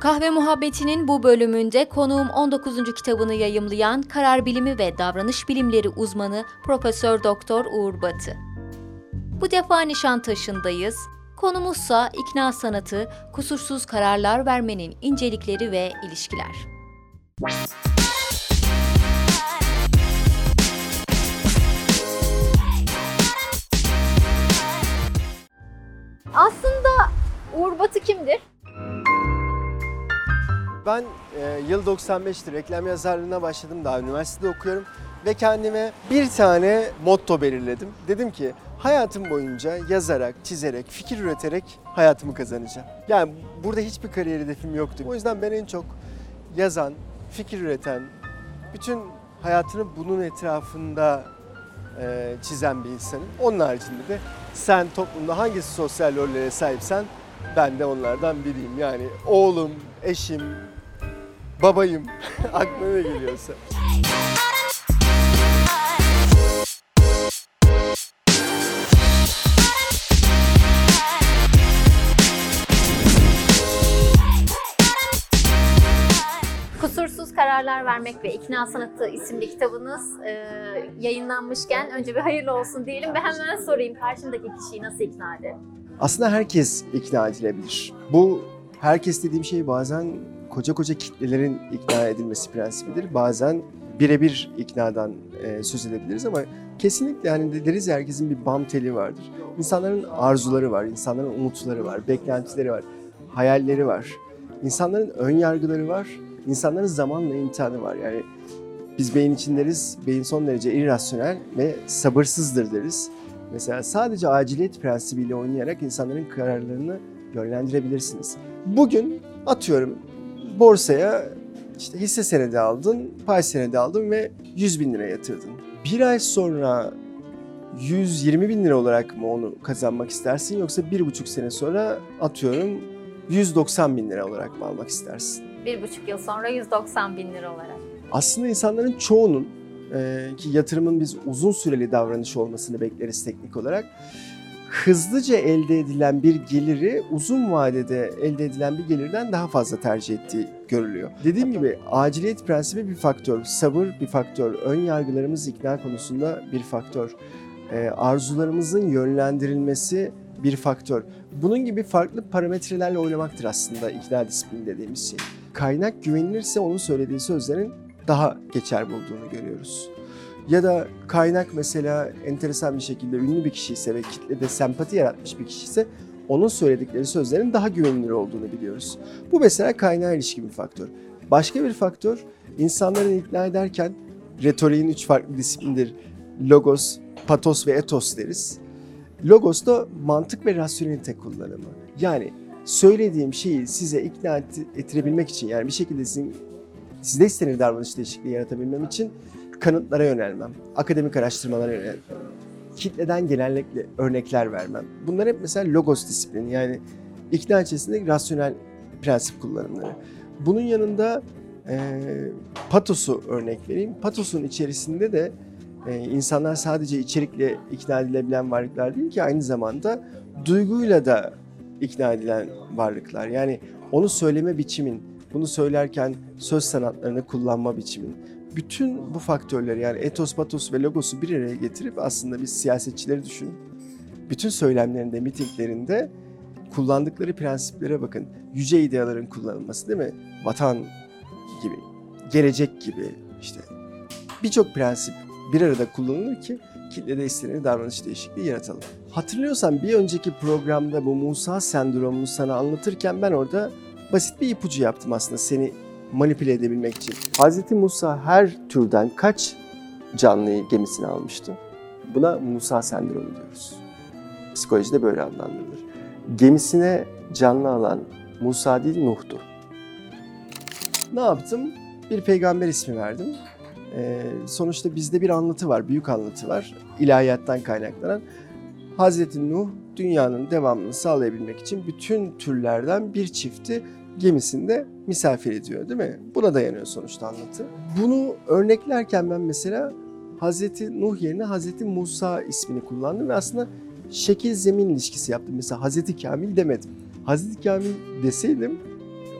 Kahve Muhabbeti'nin bu bölümünde konuğum 19. kitabını yayımlayan karar bilimi ve davranış bilimleri uzmanı Profesör Doktor Uğur Batı. Bu defa Nişantaşı'ndayız. Konumuzsa ikna sanatı, kusursuz kararlar vermenin incelikleri ve ilişkiler. Aslında Uğur Batı kimdir? Ben e, yıl 95'ti reklam yazarlığına başladım daha üniversitede okuyorum ve kendime bir tane motto belirledim. Dedim ki hayatım boyunca yazarak, çizerek, fikir üreterek hayatımı kazanacağım. Yani burada hiçbir kariyer hedefim yoktu. O yüzden ben en çok yazan, fikir üreten, bütün hayatını bunun etrafında e, çizen bir insanım. Onun haricinde de sen toplumda hangisi sosyal rollere sahipsen ben de onlardan biriyim. Yani oğlum, eşim, babayım aklına ne geliyorsa. Kusursuz Kararlar Vermek ve İkna Sanatı isimli kitabınız e, yayınlanmışken önce bir hayırlı olsun diyelim ve hemen sorayım karşımdaki kişiyi nasıl ikna ederim? Aslında herkes ikna edilebilir. Bu herkes dediğim şey bazen koca koca kitlelerin ikna edilmesi prensibidir. Bazen birebir iknadan e, söz edebiliriz ama kesinlikle yani deriz ya, herkesin bir bam teli vardır. İnsanların arzuları var, insanların umutları var, beklentileri var, hayalleri var. İnsanların ön yargıları var, insanların zamanla imtihanı var. Yani biz beyin için beyin son derece irrasyonel ve sabırsızdır deriz. Mesela sadece aciliyet prensibiyle oynayarak insanların kararlarını yönlendirebilirsiniz. Bugün atıyorum borsaya işte hisse senedi aldın, pay senedi aldın ve 100 bin lira yatırdın. Bir ay sonra 120 bin lira olarak mı onu kazanmak istersin yoksa bir buçuk sene sonra atıyorum 190 bin lira olarak mı almak istersin? Bir buçuk yıl sonra 190 bin lira olarak. Aslında insanların çoğunun e, ki yatırımın biz uzun süreli davranış olmasını bekleriz teknik olarak. Hızlıca elde edilen bir geliri uzun vadede elde edilen bir gelirden daha fazla tercih ettiği görülüyor. Dediğim gibi aciliyet prensibi bir faktör, sabır bir faktör, ön yargılarımız ikna konusunda bir faktör, e, arzularımızın yönlendirilmesi bir faktör. Bunun gibi farklı parametrelerle oynamaktır aslında ikna disiplini dediğimiz şey. Kaynak güvenilirse onun söylediği sözlerin daha geçer bulduğunu görüyoruz. Ya da kaynak mesela enteresan bir şekilde ünlü bir kişi ise ve kitlede sempati yaratmış bir kişi ise onun söyledikleri sözlerin daha güvenilir olduğunu biliyoruz. Bu mesela kaynağa ilişkin bir faktör. Başka bir faktör insanların ikna ederken retoriğin üç farklı disiplindir. Logos, patos ve etos deriz. Logos da mantık ve rasyonelite kullanımı. Yani söylediğim şeyi size ikna et- ettirebilmek için yani bir şekilde sizin sizde istenen davranış değişikliği yaratabilmem için kanıtlara yönelmem, akademik araştırmalara yönelmem, kitleden genellikle örnekler vermem. Bunlar hep mesela logos disiplini yani ikna içerisinde rasyonel prensip kullanımları. Bunun yanında e, patosu örnek vereyim. Patosun içerisinde de e, insanlar sadece içerikle ikna edilebilen varlıklar değil ki aynı zamanda duyguyla da ikna edilen varlıklar. Yani onu söyleme biçimin, bunu söylerken söz sanatlarını kullanma biçimin. Bütün bu faktörleri yani etos, patos ve logosu bir araya getirip aslında biz siyasetçileri düşünün. Bütün söylemlerinde, mitinglerinde kullandıkları prensiplere bakın. Yüce ideaların kullanılması değil mi? Vatan gibi, gelecek gibi işte birçok prensip bir arada kullanılır ki kitlede istenen davranış değişikliği yaratalım. Hatırlıyorsan bir önceki programda bu Musa sendromunu sana anlatırken ben orada basit bir ipucu yaptım aslında seni manipüle edebilmek için. Hz. Musa her türden kaç canlıyı gemisine almıştı? Buna Musa sendromu diyoruz. Psikolojide böyle adlandırılır. Gemisine canlı alan Musa değil Nuh'tu. Ne yaptım? Bir peygamber ismi verdim. Ee, sonuçta bizde bir anlatı var, büyük anlatı var. İlahiyattan kaynaklanan. Hazreti Nuh dünyanın devamını sağlayabilmek için bütün türlerden bir çifti gemisinde misafir ediyor değil mi? Buna dayanıyor sonuçta anlatı. Bunu örneklerken ben mesela Hazreti Nuh yerine Hazreti Musa ismini kullandım ve aslında şekil zemin ilişkisi yaptım. Mesela Hazreti Kamil demedim. Hazreti Kamil deseydim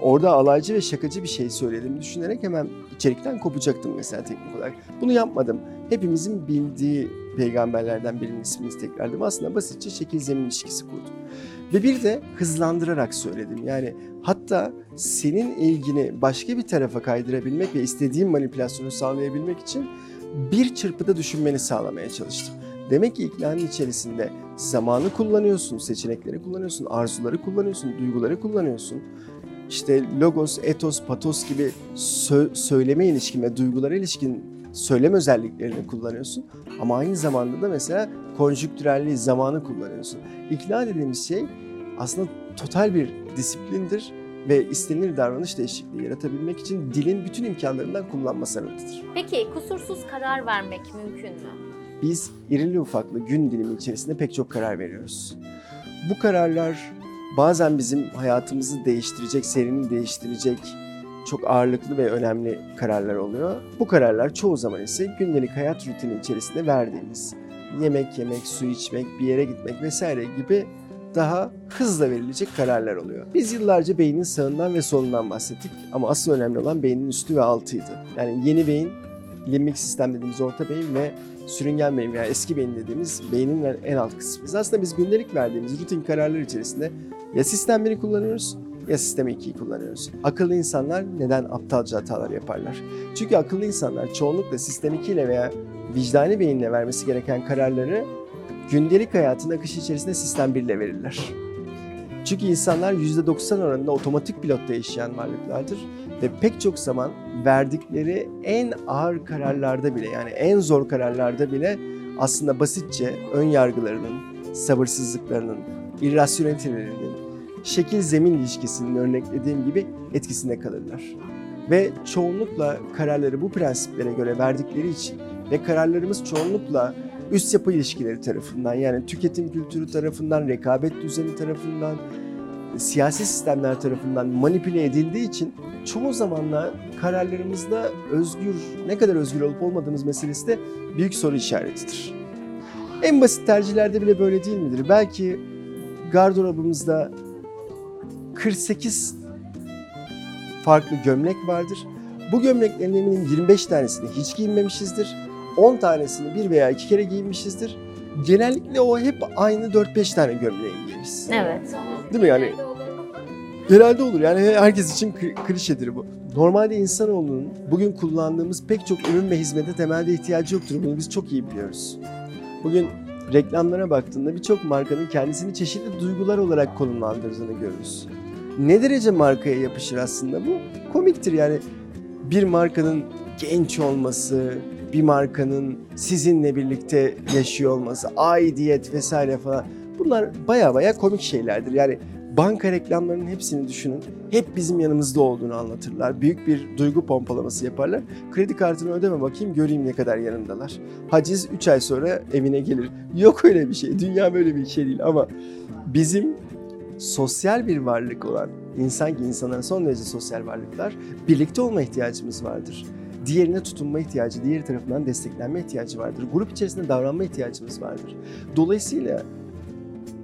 orada alaycı ve şakacı bir şey söylediğimi düşünerek hemen içerikten kopacaktım mesela teknik olarak. Bunu yapmadım. Hepimizin bildiği peygamberlerden birinin ismini tekrarladım. Aslında basitçe şekil zemin ilişkisi kurdum. Ve bir de hızlandırarak söyledim. Yani hatta senin ilgini başka bir tarafa kaydırabilmek ve istediğin manipülasyonu sağlayabilmek için bir çırpıda düşünmeni sağlamaya çalıştım. Demek ki iknanın içerisinde zamanı kullanıyorsun, seçenekleri kullanıyorsun, arzuları kullanıyorsun, duyguları kullanıyorsun. İşte logos, etos, patos gibi sö- söyleme ilişkin ve duygulara ilişkin söylem özelliklerini kullanıyorsun. Ama aynı zamanda da mesela konjüktürelliği, zamanı kullanıyorsun. İkna dediğimiz şey aslında total bir disiplindir ve istenilir davranış değişikliği yaratabilmek için dilin bütün imkanlarından kullanma sanatıdır. Peki kusursuz karar vermek mümkün mü? Biz irili ufaklı gün dilimi içerisinde pek çok karar veriyoruz. Bu kararlar bazen bizim hayatımızı değiştirecek, seyrini değiştirecek çok ağırlıklı ve önemli kararlar oluyor. Bu kararlar çoğu zaman ise gündelik hayat rutini içerisinde verdiğimiz yemek yemek, su içmek, bir yere gitmek vesaire gibi daha hızla verilecek kararlar oluyor. Biz yıllarca beynin sağından ve solundan bahsettik ama asıl önemli olan beynin üstü ve altıydı. Yani yeni beyin, limbik sistem dediğimiz orta beyin ve sürüngen beyin veya eski beyin dediğimiz beynin en alt kısmı. Aslında biz gündelik verdiğimiz rutin kararlar içerisinde ya sistem 1'i kullanıyoruz ya sistem 2'yi kullanıyoruz. Akıllı insanlar neden aptalca hatalar yaparlar? Çünkü akıllı insanlar çoğunlukla sistem 2 ile veya vicdani beyinle vermesi gereken kararları gündelik hayatın akışı içerisinde sistem 1 ile verirler. Çünkü insanlar %90 oranında otomatik pilotta yaşayan varlıklardır ve pek çok zaman verdikleri en ağır kararlarda bile yani en zor kararlarda bile aslında basitçe ön yargılarının, sabırsızlıklarının, irrasyonelitelerinin, şekil zemin ilişkisinin örneklediğim gibi etkisinde kalırlar. Ve çoğunlukla kararları bu prensiplere göre verdikleri için ve kararlarımız çoğunlukla üst yapı ilişkileri tarafından yani tüketim kültürü tarafından, rekabet düzeni tarafından, siyasi sistemler tarafından manipüle edildiği için çoğu zamanla kararlarımızda özgür, ne kadar özgür olup olmadığımız meselesi de büyük soru işaretidir. En basit tercihlerde bile böyle değil midir? Belki gardırobumuzda 48 farklı gömlek vardır. Bu gömleklerin eminim 25 tanesini hiç giyinmemişizdir. 10 tanesini bir veya iki kere giyinmişizdir. Genellikle o hep aynı 4-5 tane gömleği giyeriz. Evet. Değil mi yani? Genelde olur yani herkes için kli- klişedir bu. Normalde insanoğlunun bugün kullandığımız pek çok ürün ve hizmete temelde ihtiyacı yoktur. Bunu biz çok iyi biliyoruz. Bugün reklamlara baktığında birçok markanın kendisini çeşitli duygular olarak konumlandırdığını görürüz. Ne derece markaya yapışır aslında bu? Komiktir yani bir markanın genç olması, bir markanın sizinle birlikte yaşıyor olması, aidiyet vesaire falan bunlar baya baya komik şeylerdir. Yani banka reklamlarının hepsini düşünün. Hep bizim yanımızda olduğunu anlatırlar. Büyük bir duygu pompalaması yaparlar. Kredi kartını ödeme bakayım göreyim ne kadar yanındalar. Haciz 3 ay sonra evine gelir. Yok öyle bir şey. Dünya böyle bir şey değil ama bizim sosyal bir varlık olan insan ki insanlar son derece sosyal varlıklar birlikte olma ihtiyacımız vardır. Diğerine tutunma ihtiyacı, diğeri tarafından desteklenme ihtiyacı vardır. Grup içerisinde davranma ihtiyacımız vardır. Dolayısıyla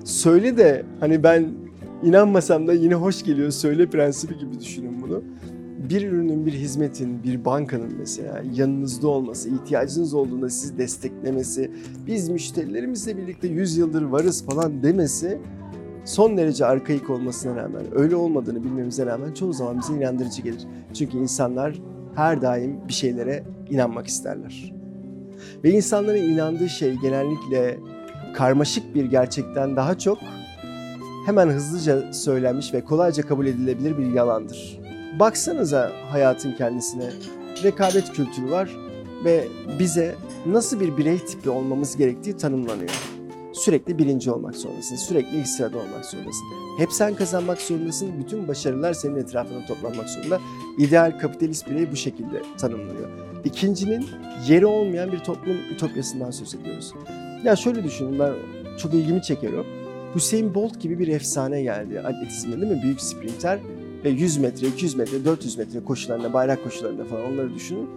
söyle de hani ben inanmasam da yine hoş geliyor söyle prensibi gibi düşünün bunu. Bir ürünün, bir hizmetin, bir bankanın mesela yanınızda olması, ihtiyacınız olduğunda sizi desteklemesi, biz müşterilerimizle birlikte 100 yıldır varız falan demesi son derece arkaik olmasına rağmen, öyle olmadığını bilmemize rağmen çoğu zaman bize inandırıcı gelir. Çünkü insanlar her daim bir şeylere inanmak isterler. Ve insanların inandığı şey genellikle karmaşık bir gerçekten daha çok hemen hızlıca söylenmiş ve kolayca kabul edilebilir bir yalandır. Baksanıza hayatın kendisine. Rekabet kültürü var ve bize nasıl bir birey tipi olmamız gerektiği tanımlanıyor. Sürekli birinci olmak zorundasın, sürekli ilk sırada olmak zorundasın. Hep sen kazanmak zorundasın, bütün başarılar senin etrafında toplanmak zorunda. İdeal kapitalist birey bu şekilde tanımlanıyor. İkincinin yeri olmayan bir toplum ütopyasından söz ediyoruz. Ya şöyle düşünün ben çok ilgimi çeker o. Hüseyin Bolt gibi bir efsane geldi atletizmde değil mi? Büyük sprinter ve 100 metre, 200 metre, 400 metre koşularında, bayrak koşularında falan onları düşünün.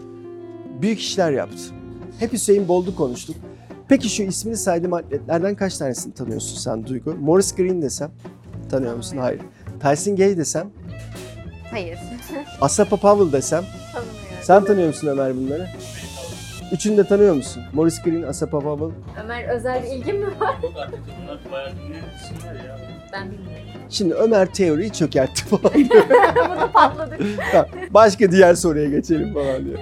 Büyük işler yaptı. Hep Hüseyin Bolt'u konuştuk. Peki şu ismini saydığım atletlerden kaç tanesini tanıyorsun sen Duygu? Morris Green desem tanıyor musun? Hayır. Tyson Gay desem Hayır. Asapa Powell desem. Tanımıyorum. Sen tanıyor musun Ömer bunları? Üçünü de tanıyor musun? Maurice Green, Asapa Powell. Ömer özel bir ilgin mi var? Ben bilmiyorum. Şimdi Ömer teoriyi çökertti falan diyor. Burada patladık. Tamam, Başka diğer soruya geçelim falan diyor.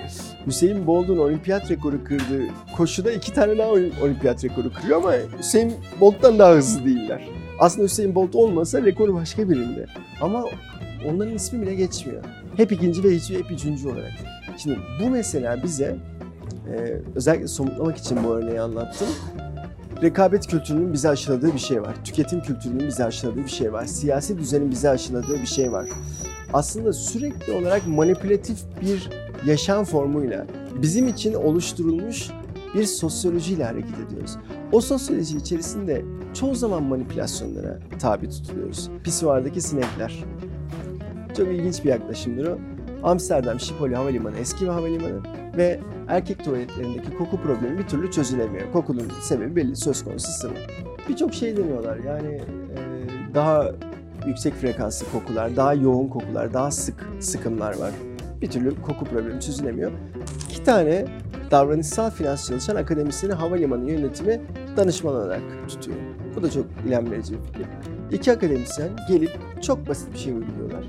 Hüseyin Bolt'un olimpiyat rekoru kırdığı koşuda iki tane daha olim- olimpiyat rekoru kırıyor ama Hüseyin Bolt'tan daha hızlı değiller. Aslında Hüseyin Bolt olmasa rekoru başka birinde. Ama onların ismi bile geçmiyor. Hep ikinci ve hep üçüncü olarak. Şimdi bu mesela bize e, özellikle somutlamak için bu örneği anlattım. Rekabet kültürünün bize aşıladığı bir şey var. Tüketim kültürünün bize aşıladığı bir şey var. Siyasi düzenin bize aşıladığı bir şey var. Aslında sürekli olarak manipülatif bir yaşam formuyla bizim için oluşturulmuş bir sosyolojiyle hareket ediyoruz. O sosyoloji içerisinde çoğu zaman manipülasyonlara tabi tutuluyoruz. Pisuardaki sinekler. Çok ilginç bir yaklaşımdır o. Amsterdam Schiphol Havalimanı eski bir havalimanı ve erkek tuvaletlerindeki koku problemi bir türlü çözülemiyor. Kokunun sebebi belli söz konusu sıvı. Birçok şey deniyorlar yani e, daha yüksek frekanslı kokular, daha yoğun kokular, daha sık sıkımlar var. Bir türlü koku problemi çözülemiyor. İki tane davranışsal finans çalışan akademisyeni havalimanı yönetimi danışman olarak tutuyor. Bu da çok ilham verici bir fikir. İki akademisyen gelip çok basit bir şey uyguluyorlar.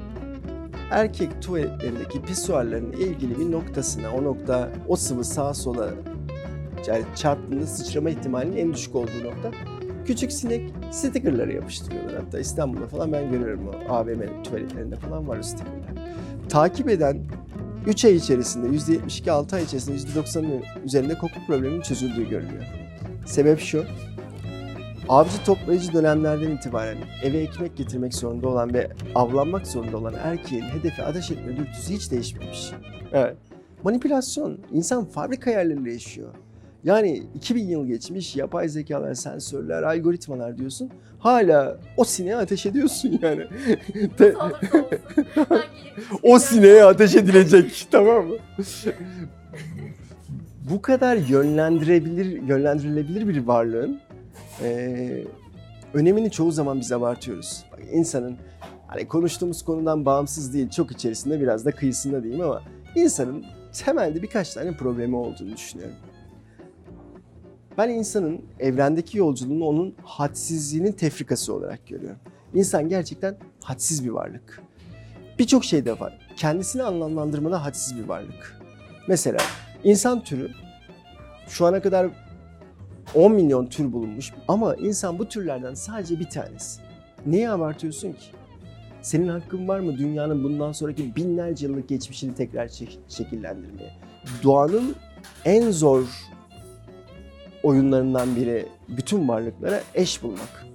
Erkek tuvaletlerindeki pisuarların ilgili bir noktasına, o nokta, o sıvı sağa sola yani çarptığında sıçrama ihtimalinin en düşük olduğu nokta küçük sinek stickerları yapıştırıyorlar. Hatta İstanbul'da falan ben görüyorum o AVM tuvaletlerinde falan var o stickerlar. Takip eden 3 ay içerisinde %72, 6 ay içerisinde %90'ın üzerinde koku probleminin çözüldüğü görülüyor. Sebep şu, avcı toplayıcı dönemlerden itibaren eve ekmek getirmek zorunda olan ve avlanmak zorunda olan erkeğin hedefe ateş etme dürtüsü hiç değişmemiş. Evet. Manipülasyon, insan fabrika ayarlarıyla yaşıyor. Yani 2000 yıl geçmiş, yapay zekalar, sensörler, algoritmalar diyorsun. Hala o sineğe ateş ediyorsun yani. O sineğe ateş edilecek tamam mı? Bu kadar yönlendirebilir, yönlendirilebilir bir varlığın eee, önemini çoğu zaman biz abartıyoruz. Bak, insanın hani konuştuğumuz konudan bağımsız değil, çok içerisinde biraz da kıyısında diyeyim ama insanın temelde birkaç tane problemi olduğunu düşünüyorum. Ben insanın evrendeki yolculuğunu onun hadsizliğinin tefrikası olarak görüyorum. İnsan gerçekten hadsiz bir varlık. Birçok şey de var. Kendisini anlamlandırmada hadsiz bir varlık. Mesela insan türü şu ana kadar 10 milyon tür bulunmuş ama insan bu türlerden sadece bir tanesi. Niye abartıyorsun ki? Senin hakkın var mı dünyanın bundan sonraki binlerce yıllık geçmişini tekrar şek- şekillendirmeye? Doğanın en zor oyunlarından biri bütün varlıklara eş bulmak.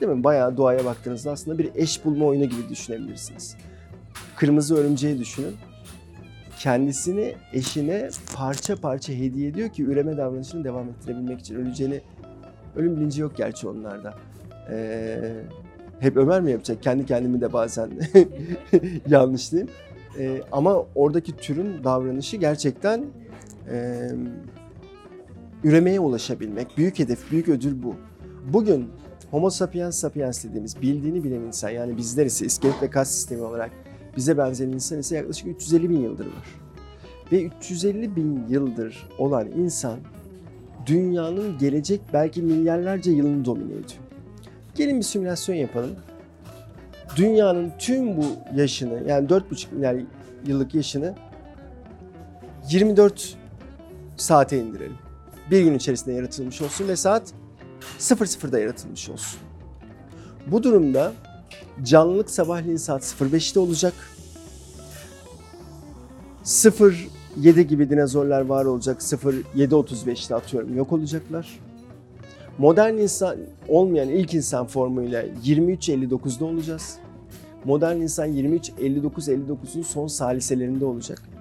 Değil mi? Bayağı doğaya baktığınızda aslında bir eş bulma oyunu gibi düşünebilirsiniz. Kırmızı örümceği düşünün. Kendisini eşine parça parça hediye ediyor ki üreme davranışını devam ettirebilmek için. Öleceğini, ölüm bilinci yok gerçi onlarda. Ee, hep Ömer mi yapacak? Kendi kendimi de bazen yanlış diyeyim. Ee, ama oradaki türün davranışı gerçekten e, üremeye ulaşabilmek. Büyük hedef, büyük ödül bu. Bugün Homo sapiens sapiens dediğimiz bildiğini bilen insan yani bizler ise iskelet ve kas sistemi olarak bize benzeyen insan ise yaklaşık 350 bin yıldır var. Ve 350 bin yıldır olan insan dünyanın gelecek belki milyarlarca yılını domine ediyor. Gelin bir simülasyon yapalım. Dünyanın tüm bu yaşını yani 4,5 milyar yıllık yaşını 24 saate indirelim. Bir gün içerisinde yaratılmış olsun ve saat 00'da yaratılmış olsun. Bu durumda canlılık sabahleyin saat 05'te olacak. 07 gibi dinozorlar var olacak. 07.35'te atıyorum yok olacaklar. Modern insan olmayan ilk insan formuyla 23.59'da olacağız. Modern insan 23.59-59'un son saliselerinde olacak.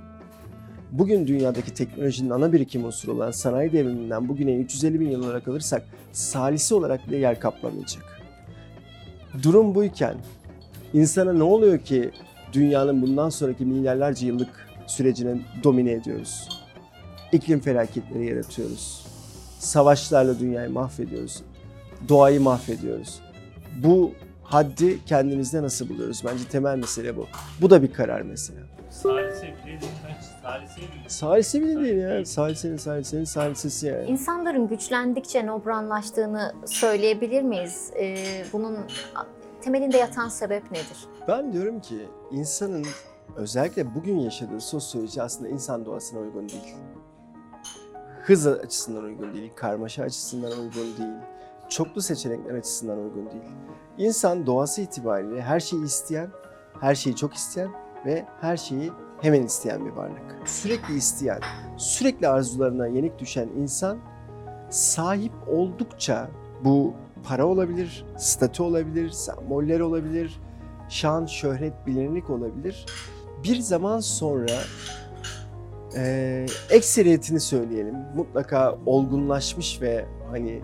Bugün dünyadaki teknolojinin ana birikim unsuru olan sanayi devriminden bugüne 350 bin yıl olarak alırsak salisi olarak bile yer kaplamayacak. Durum buyken insana ne oluyor ki dünyanın bundan sonraki milyarlarca yıllık sürecini domine ediyoruz? İklim felaketleri yaratıyoruz. Savaşlarla dünyayı mahvediyoruz. Doğayı mahvediyoruz. Bu haddi kendimizde nasıl buluyoruz? Bence temel mesele bu. Bu da bir karar mesela. Salise bile değil. Salise mi? Salise bile değil ya. Salisenin salisenin salisesi yani. İnsanların güçlendikçe nobranlaştığını söyleyebilir miyiz? Ee, bunun temelinde yatan sebep nedir? Ben diyorum ki insanın özellikle bugün yaşadığı sosyoloji aslında insan doğasına uygun değil. Hız açısından uygun değil, karmaşa açısından uygun değil, çoklu seçenekler açısından uygun değil. İnsan doğası itibariyle her şeyi isteyen, her şeyi çok isteyen ve her şeyi hemen isteyen bir varlık. Sürekli isteyen, sürekli arzularına yenik düşen insan sahip oldukça bu para olabilir, statü olabilir, semboller olabilir, şan, şöhret, bilinirlik olabilir. Bir zaman sonra eee ekseriyetini söyleyelim. Mutlaka olgunlaşmış ve hani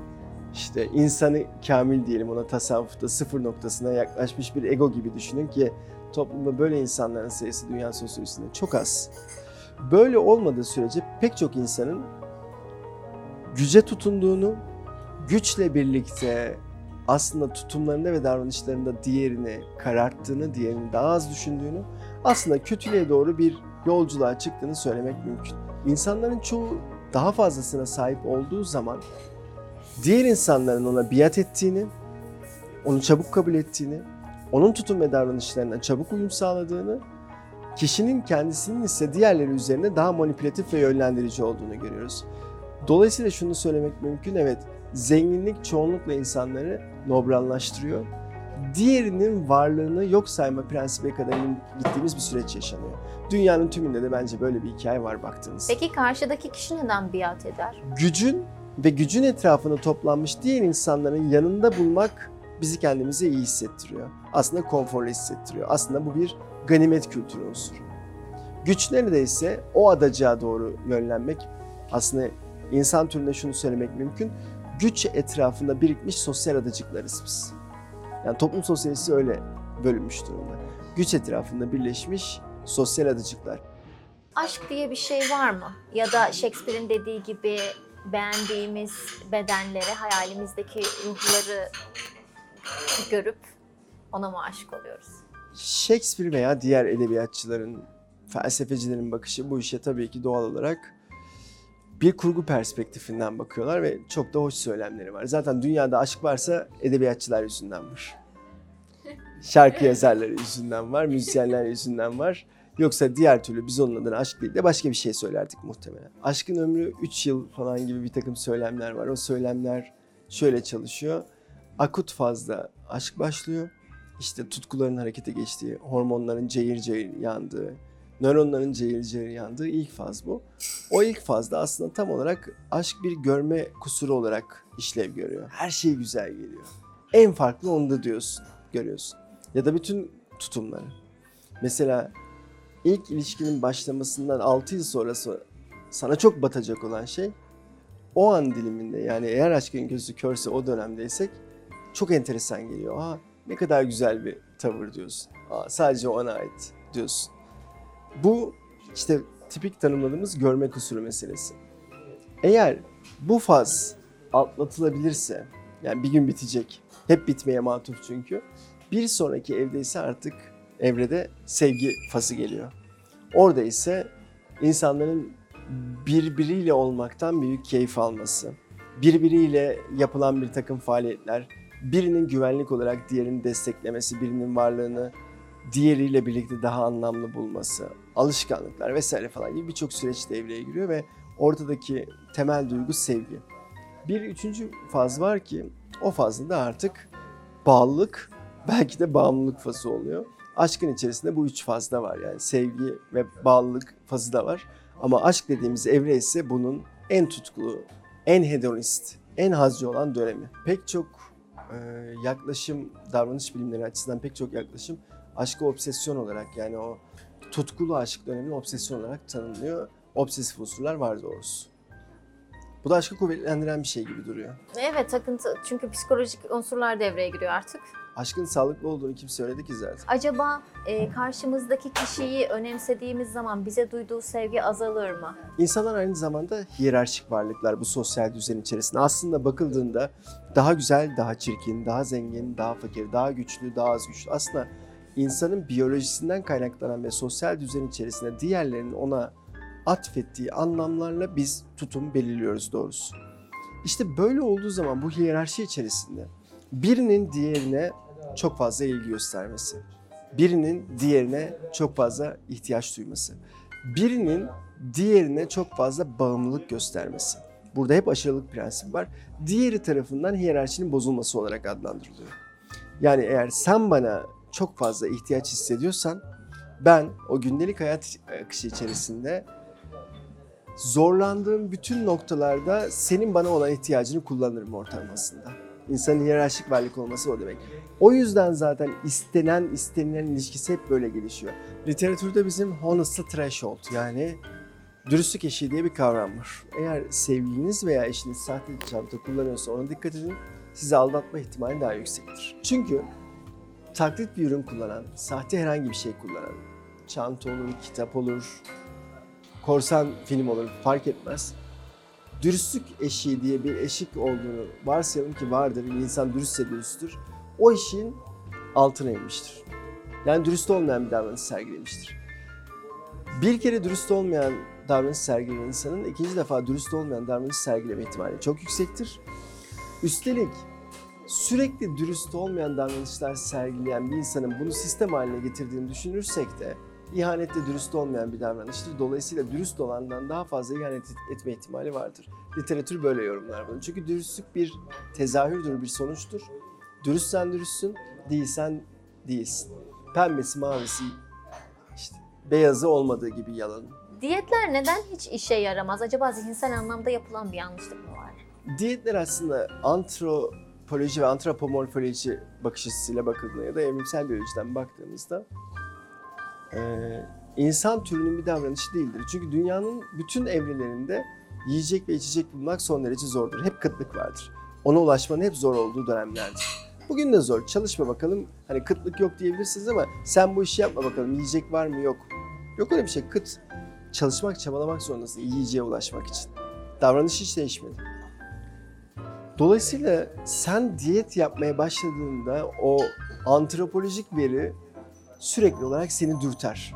işte insanı kamil diyelim ona tasavvufta sıfır noktasına yaklaşmış bir ego gibi düşünün ki toplumda böyle insanların sayısı dünya sosyolojisinde çok az. Böyle olmadığı sürece pek çok insanın güce tutunduğunu, güçle birlikte aslında tutumlarında ve davranışlarında diğerini kararttığını, diğerini daha az düşündüğünü, aslında kötülüğe doğru bir yolculuğa çıktığını söylemek mümkün. İnsanların çoğu daha fazlasına sahip olduğu zaman diğer insanların ona biat ettiğini, onu çabuk kabul ettiğini, onun tutum ve davranışlarına çabuk uyum sağladığını, kişinin kendisinin ise diğerleri üzerine daha manipülatif ve yönlendirici olduğunu görüyoruz. Dolayısıyla şunu söylemek mümkün, evet zenginlik çoğunlukla insanları nobranlaştırıyor. Diğerinin varlığını yok sayma prensibe kadar gittiğimiz bir süreç yaşanıyor. Dünyanın tümünde de bence böyle bir hikaye var baktığınızda. Peki karşıdaki kişi neden biat eder? Gücün ve gücün etrafında toplanmış diğer insanların yanında bulmak bizi kendimize iyi hissettiriyor. Aslında konforlu hissettiriyor. Aslında bu bir ganimet kültürü unsuru. Güç neredeyse o adacığa doğru yönlenmek aslında insan türüne şunu söylemek mümkün. Güç etrafında birikmiş sosyal adacıklarız biz. Yani toplum sosyolojisi öyle bölünmüş durumda. Güç etrafında birleşmiş sosyal adacıklar. Aşk diye bir şey var mı? Ya da Shakespeare'in dediği gibi beğendiğimiz bedenlere, hayalimizdeki ruhları görüp ona mı aşık oluyoruz? Shakespeare veya diğer edebiyatçıların, felsefecilerin bakışı bu işe tabii ki doğal olarak bir kurgu perspektifinden bakıyorlar ve çok da hoş söylemleri var. Zaten dünyada aşk varsa edebiyatçılar yüzünden var. Şarkı yazarları yüzünden var, müzisyenler yüzünden var. Yoksa diğer türlü biz onun adına aşk değil de başka bir şey söylerdik muhtemelen. Aşkın ömrü 3 yıl falan gibi bir takım söylemler var. O söylemler şöyle çalışıyor. Akut fazla aşk başlıyor. İşte tutkuların harekete geçtiği, hormonların cayır cayır yandığı, nöronların cayır cayır yandığı ilk faz bu. O ilk fazda aslında tam olarak aşk bir görme kusuru olarak işlev görüyor. Her şey güzel geliyor. En farklı onda diyorsun, görüyorsun. Ya da bütün tutumları. Mesela ilk ilişkinin başlamasından 6 yıl sonrası sana çok batacak olan şey o an diliminde yani eğer aşkın gözü körse o dönemdeysek çok enteresan geliyor. Aa ne kadar güzel bir tavır diyorsun. Aa, sadece ona ait diyorsun. Bu işte tipik tanımladığımız görme kusuru meselesi. Eğer bu faz atlatılabilirse, yani bir gün bitecek, hep bitmeye matuf çünkü, bir sonraki evde ise artık evrede sevgi fazı geliyor. Orada ise insanların birbiriyle olmaktan büyük keyif alması, birbiriyle yapılan bir takım faaliyetler, birinin güvenlik olarak diğerini desteklemesi, birinin varlığını diğeriyle birlikte daha anlamlı bulması, alışkanlıklar vesaire falan gibi birçok süreç devreye giriyor ve ortadaki temel duygu sevgi. Bir üçüncü faz var ki o fazla da artık bağlılık belki de bağımlılık fazı oluyor. Aşkın içerisinde bu üç faz da var yani sevgi ve bağlılık fazı da var. Ama aşk dediğimiz evre ise bunun en tutkulu, en hedonist, en hazcı olan dönemi. Pek çok e, yaklaşım, davranış bilimleri açısından pek çok yaklaşım aşkı obsesyon olarak yani o tutkulu aşk dönemini obsesyon olarak tanımlıyor. Obsesif unsurlar var doğrusu. Bu da aşkı kuvvetlendiren bir şey gibi duruyor. Evet takıntı çünkü psikolojik unsurlar devreye giriyor artık. Aşkın sağlıklı olduğunu kim söyledi ki zaten? Acaba e, karşımızdaki kişiyi önemsediğimiz zaman bize duyduğu sevgi azalır mı? İnsanlar aynı zamanda hiyerarşik varlıklar bu sosyal düzen içerisinde. Aslında bakıldığında daha güzel, daha çirkin, daha zengin, daha fakir, daha güçlü, daha az güçlü. Aslında insanın biyolojisinden kaynaklanan ve sosyal düzen içerisinde diğerlerinin ona atfettiği anlamlarla biz tutum belirliyoruz doğrusu. İşte böyle olduğu zaman bu hiyerarşi içerisinde birinin diğerine çok fazla ilgi göstermesi, birinin diğerine çok fazla ihtiyaç duyması, birinin diğerine çok fazla bağımlılık göstermesi. Burada hep aşırılık prensibi var. Diğeri tarafından hiyerarşinin bozulması olarak adlandırılıyor. Yani eğer sen bana çok fazla ihtiyaç hissediyorsan ben o gündelik hayat akışı içerisinde zorlandığım bütün noktalarda senin bana olan ihtiyacını kullanırım ortalamasında. İnsanın hiyerarşik varlık olması o demek. O yüzden zaten istenen istenilen ilişkisi hep böyle gelişiyor. Literatürde bizim honesty threshold yani dürüstlük eşiği diye bir kavram var. Eğer sevgiliniz veya eşiniz sahte çanta kullanıyorsa ona dikkat edin. Sizi aldatma ihtimali daha yüksektir. Çünkü taklit bir ürün kullanan, sahte herhangi bir şey kullanan, çanta olur, kitap olur, korsan film olur fark etmez. Dürüstlük eşiği diye bir eşik olduğunu varsayalım ki vardır. Bir insan dürüstse dürüsttür. O eşiğin altına inmiştir. Yani dürüst olmayan bir davranış sergilemiştir. Bir kere dürüst olmayan davranış sergileyen insanın ikinci defa dürüst olmayan davranış sergileme ihtimali çok yüksektir. Üstelik sürekli dürüst olmayan davranışlar sergileyen bir insanın bunu sistem haline getirdiğini düşünürsek de ihanette dürüst olmayan bir davranıştır. Dolayısıyla dürüst olandan daha fazla ihanet etme ihtimali vardır. Literatür böyle yorumlar bunu. Çünkü dürüstlük bir tezahürdür, bir sonuçtur. Dürüstsen dürüstsün, değilsen değilsin. Pembesi, mavisi, işte beyazı olmadığı gibi yalan. Diyetler neden hiç işe yaramaz? Acaba zihinsel anlamda yapılan bir yanlışlık mı var? Diyetler aslında antropoloji ve antropomorfoloji bakış açısıyla bakıldığında ya da evrimsel biyolojiden baktığımızda eee, insan türünün bir davranışı değildir. Çünkü dünyanın bütün evrelerinde yiyecek ve içecek bulmak son derece zordur. Hep kıtlık vardır. Ona ulaşmanın hep zor olduğu dönemlerdir. Bugün de zor. Çalışma bakalım. Hani kıtlık yok diyebilirsiniz ama sen bu işi yapma bakalım. Yiyecek var mı? Yok. Yok öyle bir şey. Kıt. Çalışmak, çabalamak zorundasın yiyeceğe ulaşmak için. Davranış hiç değişmedi. Dolayısıyla sen diyet yapmaya başladığında o antropolojik veri sürekli olarak seni dürter.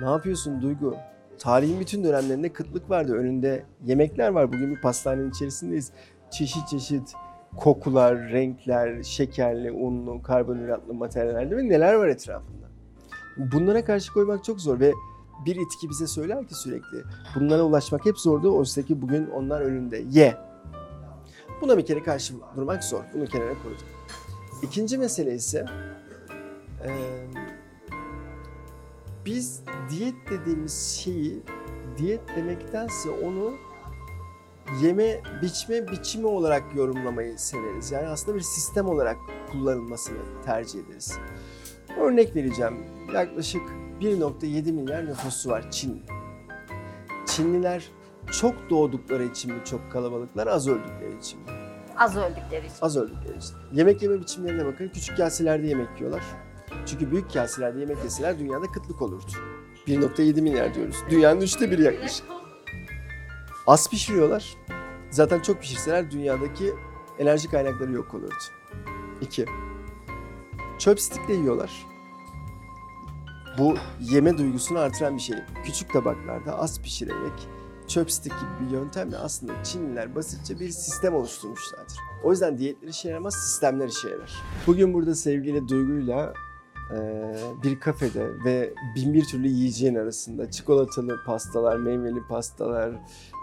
Ne yapıyorsun Duygu? Tarihin bütün dönemlerinde kıtlık vardı. Önünde yemekler var. Bugün bir pastanenin içerisindeyiz. Çeşit çeşit kokular, renkler, şekerli, unlu, karbonhidratlı materyaller değil mi? Neler var etrafında? Bunlara karşı koymak çok zor ve bir itki bize söyler ki sürekli bunlara ulaşmak hep zordu. Oysa ki bugün onlar önünde. Ye. Buna bir kere karşı durmak zor. Bunu kenara koyduk. İkinci mesele ise eee, biz diyet dediğimiz şeyi diyet demektense onu yeme biçme biçimi olarak yorumlamayı severiz. Yani aslında bir sistem olarak kullanılmasını tercih ederiz. Örnek vereceğim. Yaklaşık 1.7 milyar nüfusu var Çin. Çinliler çok doğdukları için mi çok kalabalıklar, az öldükleri için mi? Az öldükleri için. Az öldükleri için. Yemek yeme biçimlerine bakın. Küçük kaselerde yemek yiyorlar. Çünkü büyük kaselerde yemek yeseler dünyada kıtlık olurdu. 1.7 milyar diyoruz. Dünyanın üçte biri yaklaşık. Az pişiriyorlar. Zaten çok pişirseler dünyadaki enerji kaynakları yok olurdu. İki. Chopstick'le yiyorlar. Bu yeme duygusunu artıran bir şey. Küçük tabaklarda az pişirerek chopstick gibi bir yöntemle aslında Çinliler basitçe bir sistem oluşturmuşlardır. O yüzden diyetler işe yaramaz, sistemler işe yarar. Bugün burada sevgili Duygu'yla bir kafede ve bin bir türlü yiyeceğin arasında çikolatalı pastalar, meyveli pastalar,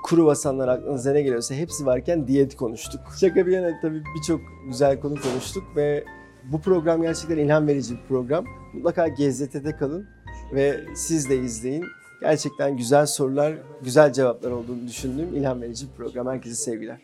kuru basanlar aklınıza ne geliyorsa hepsi varken diyet konuştuk. Şaka bir yana tabii birçok güzel konu konuştuk ve bu program gerçekten ilham verici bir program. Mutlaka GZT'de kalın ve siz de izleyin. Gerçekten güzel sorular, güzel cevaplar olduğunu düşündüğüm ilham verici bir program. Herkese sevgiler.